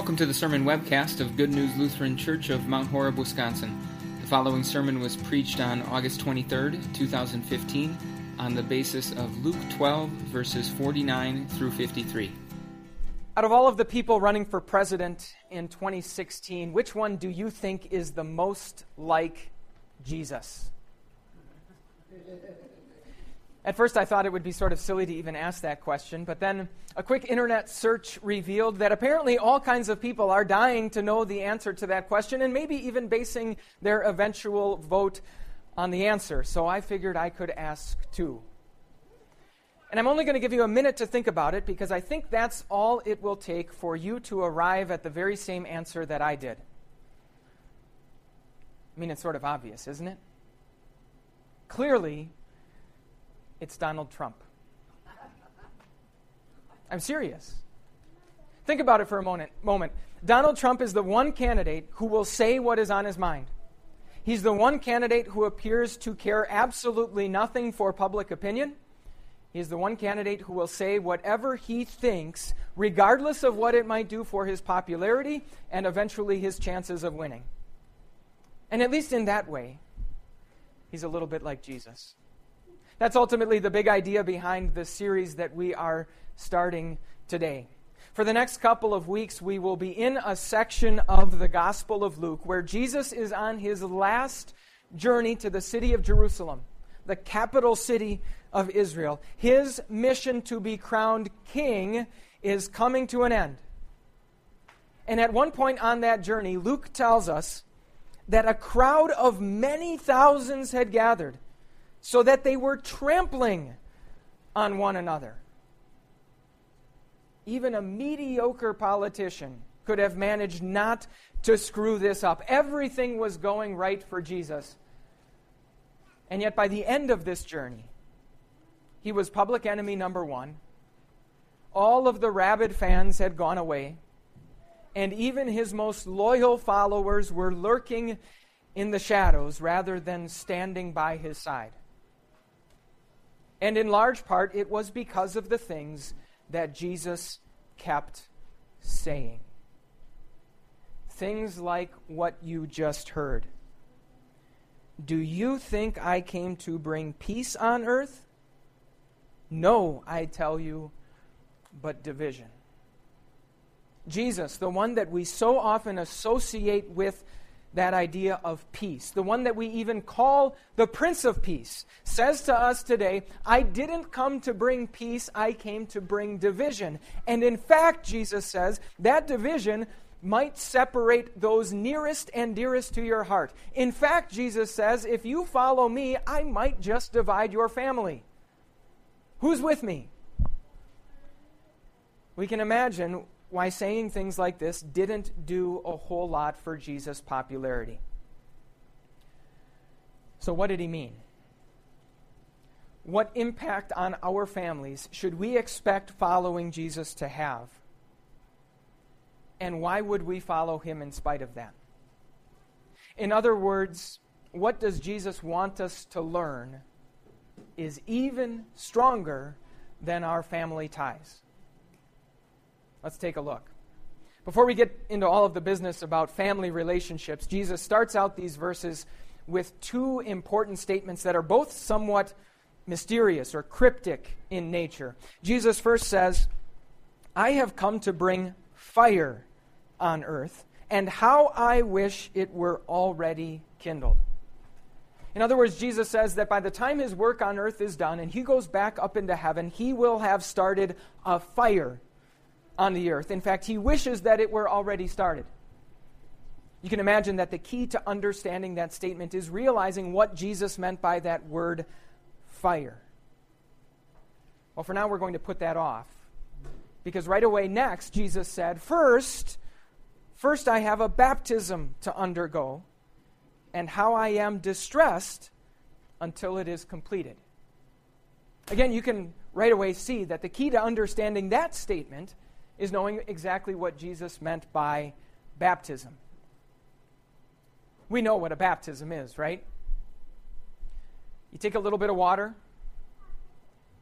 Welcome to the sermon webcast of Good News Lutheran Church of Mount Horeb, Wisconsin. The following sermon was preached on August 23rd, 2015, on the basis of Luke 12, verses 49 through 53. Out of all of the people running for president in 2016, which one do you think is the most like Jesus? At first, I thought it would be sort of silly to even ask that question, but then a quick internet search revealed that apparently all kinds of people are dying to know the answer to that question and maybe even basing their eventual vote on the answer. So I figured I could ask too. And I'm only going to give you a minute to think about it because I think that's all it will take for you to arrive at the very same answer that I did. I mean, it's sort of obvious, isn't it? Clearly, it's Donald Trump. I'm serious. Think about it for a moment. moment. Donald Trump is the one candidate who will say what is on his mind. He's the one candidate who appears to care absolutely nothing for public opinion. He's the one candidate who will say whatever he thinks, regardless of what it might do for his popularity and eventually his chances of winning. And at least in that way, he's a little bit like Jesus. That's ultimately the big idea behind the series that we are starting today. For the next couple of weeks, we will be in a section of the Gospel of Luke where Jesus is on his last journey to the city of Jerusalem, the capital city of Israel. His mission to be crowned king is coming to an end. And at one point on that journey, Luke tells us that a crowd of many thousands had gathered so that they were trampling on one another. Even a mediocre politician could have managed not to screw this up. Everything was going right for Jesus. And yet, by the end of this journey, he was public enemy number one. All of the rabid fans had gone away. And even his most loyal followers were lurking in the shadows rather than standing by his side. And in large part, it was because of the things that Jesus kept saying. Things like what you just heard. Do you think I came to bring peace on earth? No, I tell you, but division. Jesus, the one that we so often associate with that idea of peace, the one that we even call the Prince of Peace, says to us today, I didn't come to bring peace, I came to bring division. And in fact, Jesus says, that division might separate those nearest and dearest to your heart. In fact, Jesus says, if you follow me, I might just divide your family. Who's with me? We can imagine why saying things like this didn't do a whole lot for Jesus' popularity. So, what did he mean? What impact on our families should we expect following Jesus to have? And why would we follow him in spite of that? In other words, what does Jesus want us to learn is even stronger than our family ties. Let's take a look. Before we get into all of the business about family relationships, Jesus starts out these verses with two important statements that are both somewhat mysterious or cryptic in nature. Jesus first says, I have come to bring fire on earth, and how I wish it were already kindled. In other words, Jesus says that by the time his work on earth is done and he goes back up into heaven, he will have started a fire on the earth. In fact, he wishes that it were already started. You can imagine that the key to understanding that statement is realizing what Jesus meant by that word fire. Well, for now, we're going to put that off. Because right away, next, Jesus said, First, first I have a baptism to undergo, and how I am distressed until it is completed. Again, you can right away see that the key to understanding that statement is knowing exactly what Jesus meant by baptism. We know what a baptism is, right? You take a little bit of water,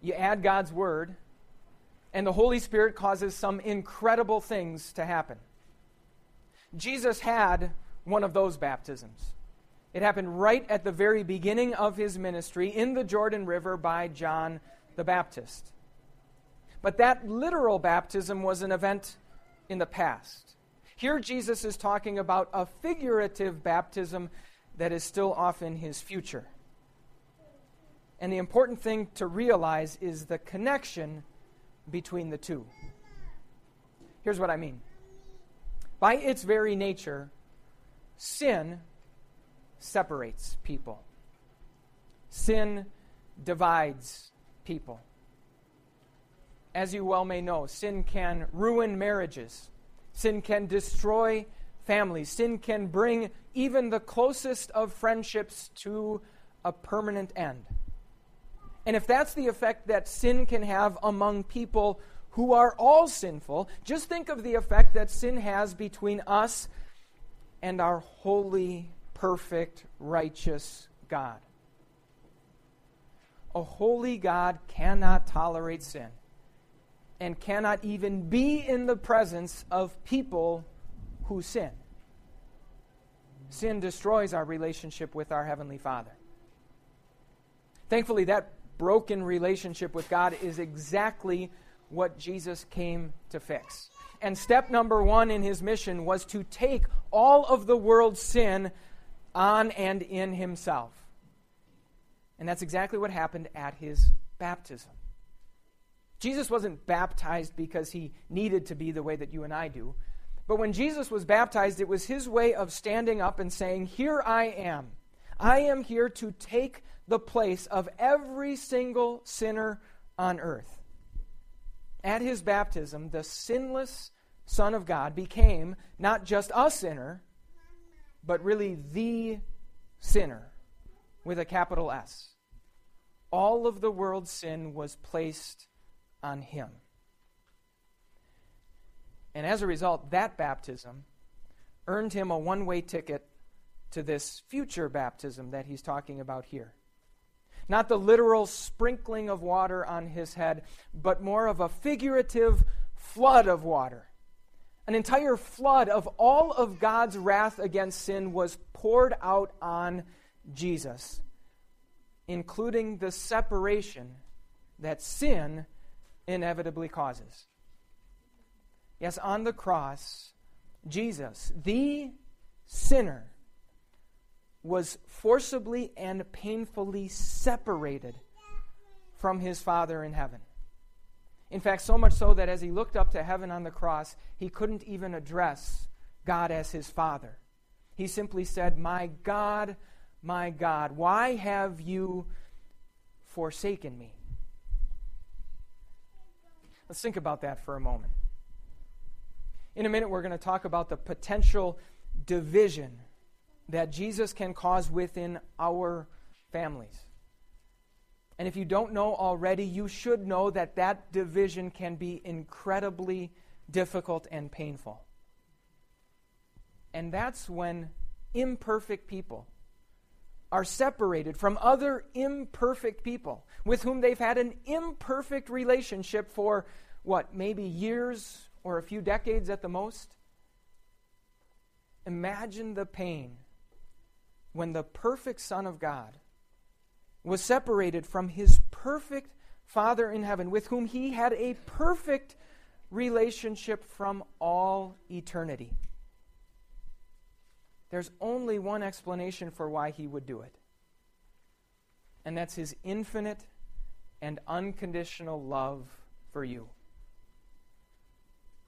you add God's word, and the Holy Spirit causes some incredible things to happen. Jesus had one of those baptisms. It happened right at the very beginning of his ministry in the Jordan River by John the Baptist. But that literal baptism was an event in the past. Here, Jesus is talking about a figurative baptism that is still off in his future. And the important thing to realize is the connection between the two. Here's what I mean by its very nature, sin separates people, sin divides people. As you well may know, sin can ruin marriages, sin can destroy families, sin can bring even the closest of friendships to a permanent end. And if that's the effect that sin can have among people who are all sinful, just think of the effect that sin has between us and our holy, perfect, righteous God. A holy God cannot tolerate sin and cannot even be in the presence of people who sin. Sin destroys our relationship with our Heavenly Father. Thankfully, that broken relationship with God is exactly what Jesus came to fix. And step number one in his mission was to take all of the world's sin on and in himself. And that's exactly what happened at his baptism. Jesus wasn't baptized because he needed to be the way that you and I do. But when Jesus was baptized, it was his way of standing up and saying, Here I am. I am here to take the place of every single sinner on earth. At his baptism, the sinless Son of God became not just a sinner, but really the sinner with a capital S. All of the world's sin was placed on him. And as a result, that baptism earned him a one way ticket to this future baptism that he's talking about here. Not the literal sprinkling of water on his head, but more of a figurative flood of water. An entire flood of all of God's wrath against sin was poured out on Jesus, including the separation that sin inevitably causes. Yes, on the cross, Jesus, the sinner, was forcibly and painfully separated from his Father in heaven. In fact, so much so that as he looked up to heaven on the cross, he couldn't even address God as his Father. He simply said, My God, my God, why have you forsaken me? Let's think about that for a moment. In a minute, we're going to talk about the potential division that Jesus can cause within our families. And if you don't know already, you should know that that division can be incredibly difficult and painful. And that's when imperfect people are separated from other imperfect people with whom they've had an imperfect relationship for what, maybe years or a few decades at the most? Imagine the pain when the perfect Son of God was separated from his perfect Father in heaven, with whom he had a perfect relationship from all eternity. There's only one explanation for why he would do it, and that's his infinite and unconditional love for you.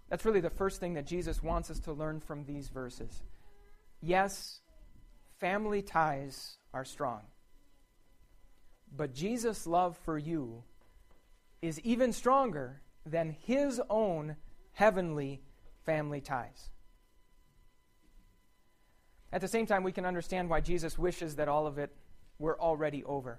That's really the first thing that Jesus wants us to learn from these verses. Yes, family ties are strong. But Jesus' love for you is even stronger than his own heavenly family ties. At the same time, we can understand why Jesus wishes that all of it were already over.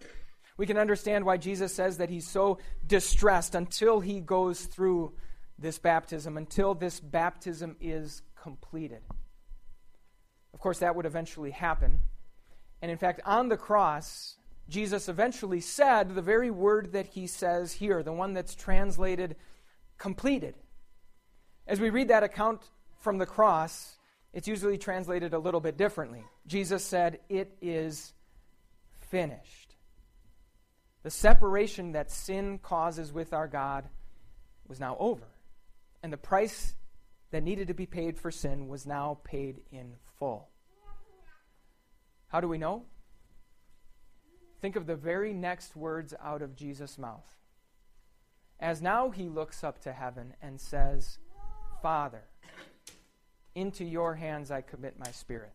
We can understand why Jesus says that he's so distressed until he goes through this baptism, until this baptism is completed. Of course, that would eventually happen. And in fact, on the cross, Jesus eventually said the very word that he says here, the one that's translated completed. As we read that account from the cross, it's usually translated a little bit differently. Jesus said, It is finished. The separation that sin causes with our God was now over. And the price that needed to be paid for sin was now paid in full. How do we know? Think of the very next words out of Jesus' mouth. As now he looks up to heaven and says, Father, into your hands I commit my spirit.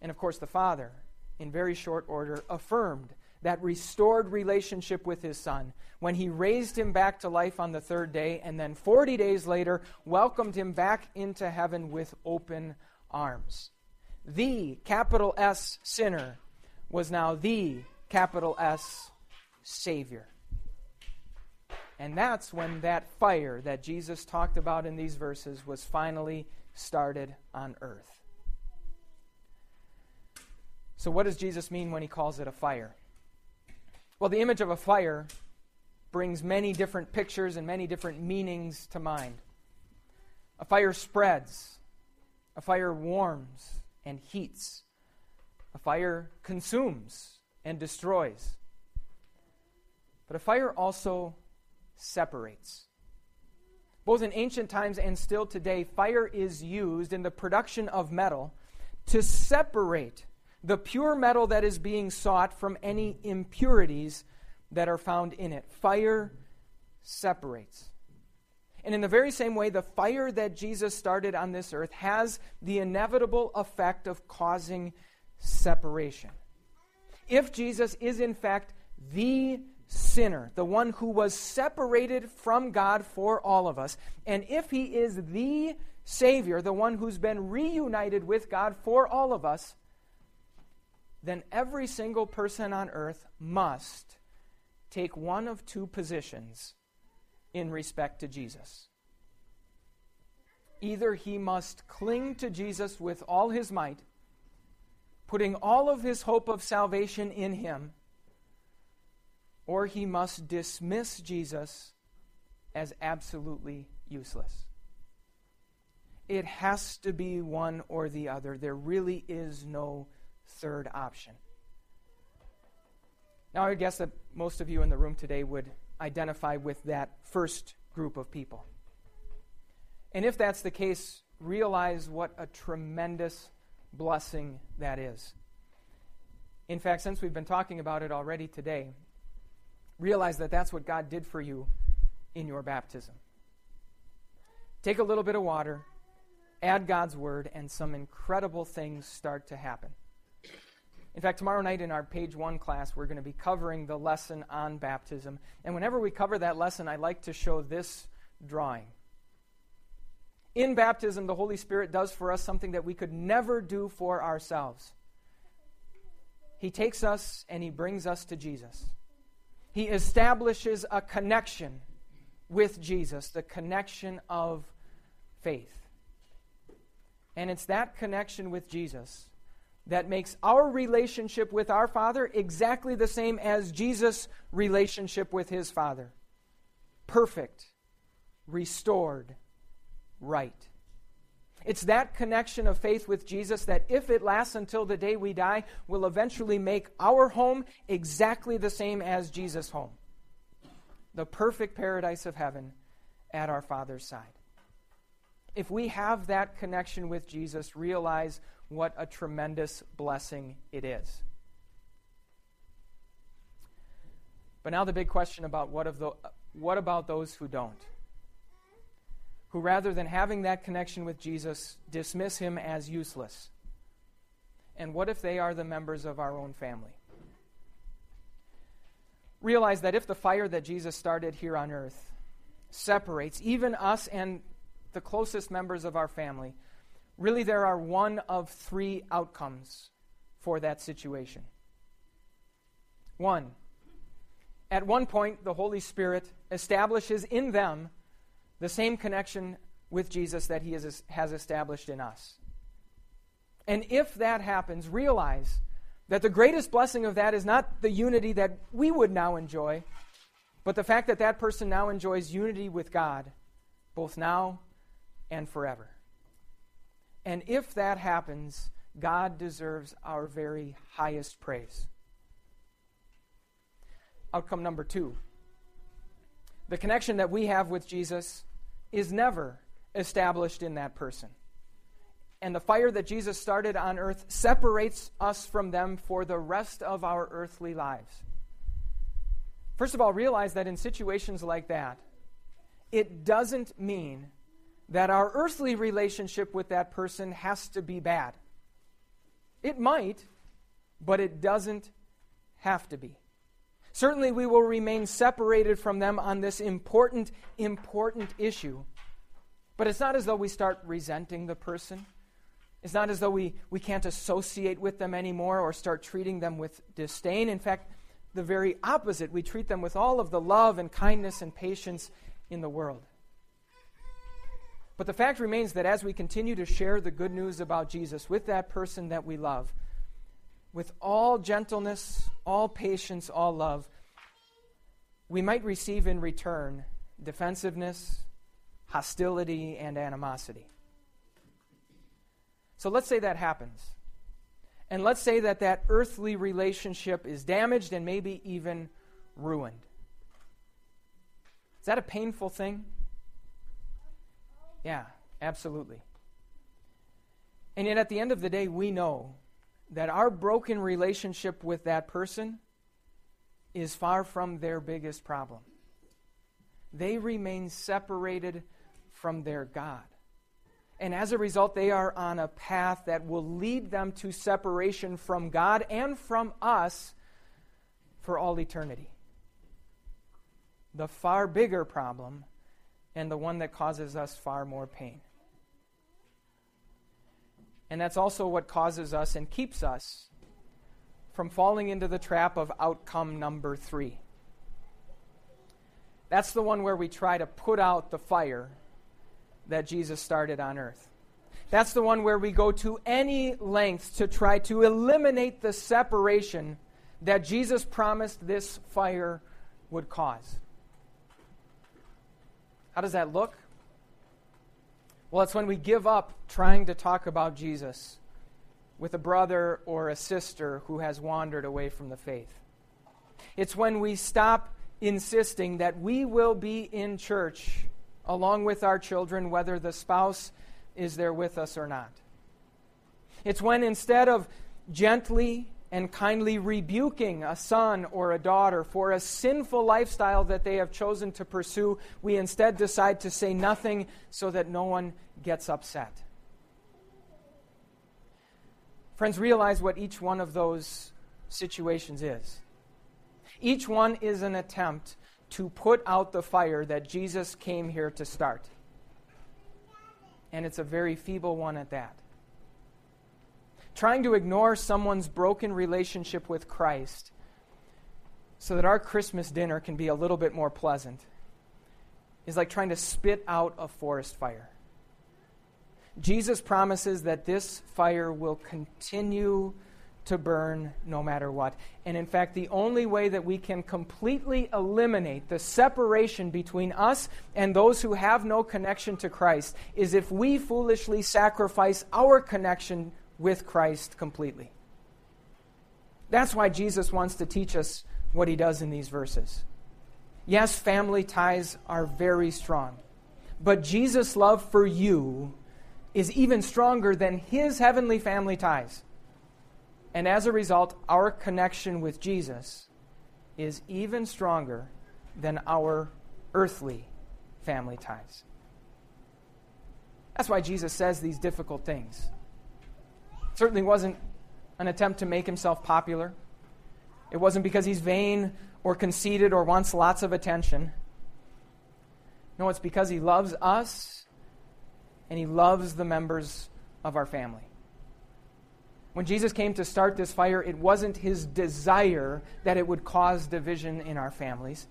And of course, the Father, in very short order, affirmed that restored relationship with his son when he raised him back to life on the third day and then 40 days later welcomed him back into heaven with open arms. The capital S sinner was now the capital S Savior. And that's when that fire that Jesus talked about in these verses was finally started on earth. So, what does Jesus mean when he calls it a fire? Well, the image of a fire brings many different pictures and many different meanings to mind. A fire spreads, a fire warms and heats, a fire consumes and destroys. But a fire also separates. Both in ancient times and still today, fire is used in the production of metal to separate the pure metal that is being sought from any impurities that are found in it. Fire separates. And in the very same way, the fire that Jesus started on this earth has the inevitable effect of causing separation. If Jesus is, in fact, the sinner, the one who was separated from God for all of us, and if he is the Savior, the one who's been reunited with God for all of us, then every single person on earth must take one of two positions in respect to Jesus. Either he must cling to Jesus with all his might, putting all of his hope of salvation in him, or he must dismiss Jesus as absolutely useless. It has to be one or the other. There really is no third option. Now, I would guess that most of you in the room today would identify with that first group of people. And if that's the case, realize what a tremendous blessing that is. In fact, since we've been talking about it already today, realize that that's what God did for you in your baptism. Take a little bit of water, add God's word, and some incredible things start to happen. In fact, tomorrow night in our page one class, we're going to be covering the lesson on baptism. And whenever we cover that lesson, I like to show this drawing. In baptism, the Holy Spirit does for us something that we could never do for ourselves. He takes us and he brings us to Jesus. He establishes a connection with Jesus, the connection of faith. And it's that connection with Jesus that makes our relationship with our Father exactly the same as Jesus' relationship with his Father perfect, restored, right. It's that connection of faith with Jesus that, if it lasts until the day we die, will eventually make our home exactly the same as Jesus' home the perfect paradise of heaven at our Father's side. If we have that connection with Jesus, realize what a tremendous blessing it is. But now the big question about what, of the, what about those who don't? Who, rather than having that connection with Jesus, dismiss him as useless. And what if they are the members of our own family? Realize that if the fire that Jesus started here on earth separates even us and the closest members of our family, really there are one of three outcomes for that situation. One, at one point, the Holy Spirit establishes in them the same connection with Jesus that He has established in us. And if that happens, realize that the greatest blessing of that is not the unity that we would now enjoy, but the fact that that person now enjoys unity with God, both now and forever. And if that happens, God deserves our very highest praise. Outcome number two the connection that we have with Jesus is never established in that person. And the fire that Jesus started on earth separates us from them for the rest of our earthly lives. First of all, realize that in situations like that, it doesn't mean that our earthly relationship with that person has to be bad. It might, but it doesn't have to be. Certainly, we will remain separated from them on this important, important issue. But it's not as though we start resenting the person. It's not as though we, we can't associate with them anymore or start treating them with disdain. In fact, the very opposite. We treat them with all of the love and kindness and patience in the world. But the fact remains that as we continue to share the good news about Jesus with that person that we love, with all gentleness, all patience, all love, we might receive in return defensiveness, hostility, and animosity. So let's say that happens. And let's say that that earthly relationship is damaged and maybe even ruined. Is that a painful thing? Yeah, absolutely. And yet, at the end of the day, we know that our broken relationship with that person is far from their biggest problem. They remain separated from their God. And as a result, they are on a path that will lead them to separation from God and from us for all eternity. The far bigger problem and the one that causes us far more pain. And that's also what causes us and keeps us from falling into the trap of outcome number three. That's the one where we try to put out the fire that Jesus started on earth. That's the one where we go to any lengths to try to eliminate the separation that Jesus promised this fire would cause. How does that look? Well, it's when we give up trying to talk about Jesus with a brother or a sister who has wandered away from the faith. It's when we stop insisting that we will be in church along with our children, whether the spouse is there with us or not. It's when instead of gently and kindly rebuking a son or a daughter for a sinful lifestyle that they have chosen to pursue, we instead decide to say nothing so that no one gets upset. Friends, realize what each one of those situations is. Each one is an attempt to put out the fire that Jesus came here to start. And it's a very feeble one at that trying to ignore someone's broken relationship with Christ so that our Christmas dinner can be a little bit more pleasant is like trying to spit out a forest fire. Jesus promises that this fire will continue to burn no matter what. And in fact, the only way that we can completely eliminate the separation between us and those who have no connection to Christ is if we foolishly sacrifice our connection with Christ completely. That's why Jesus wants to teach us what he does in these verses. Yes, family ties are very strong, but Jesus' love for you is even stronger than his heavenly family ties. And as a result, our connection with Jesus is even stronger than our earthly family ties. That's why Jesus says these difficult things certainly wasn't an attempt to make himself popular. It wasn't because he's vain or conceited or wants lots of attention. No, it's because he loves us and he loves the members of our family. When Jesus came to start this fire, it wasn't his desire that it would cause division in our families.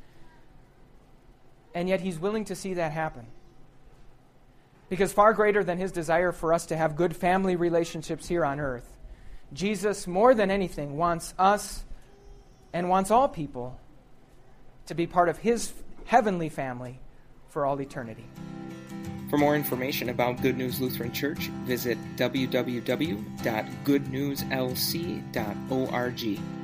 And yet he's willing to see that happen. Because far greater than his desire for us to have good family relationships here on earth, Jesus, more than anything, wants us and wants all people to be part of his heavenly family for all eternity. For more information about Good News Lutheran Church, visit www.goodnewslc.org.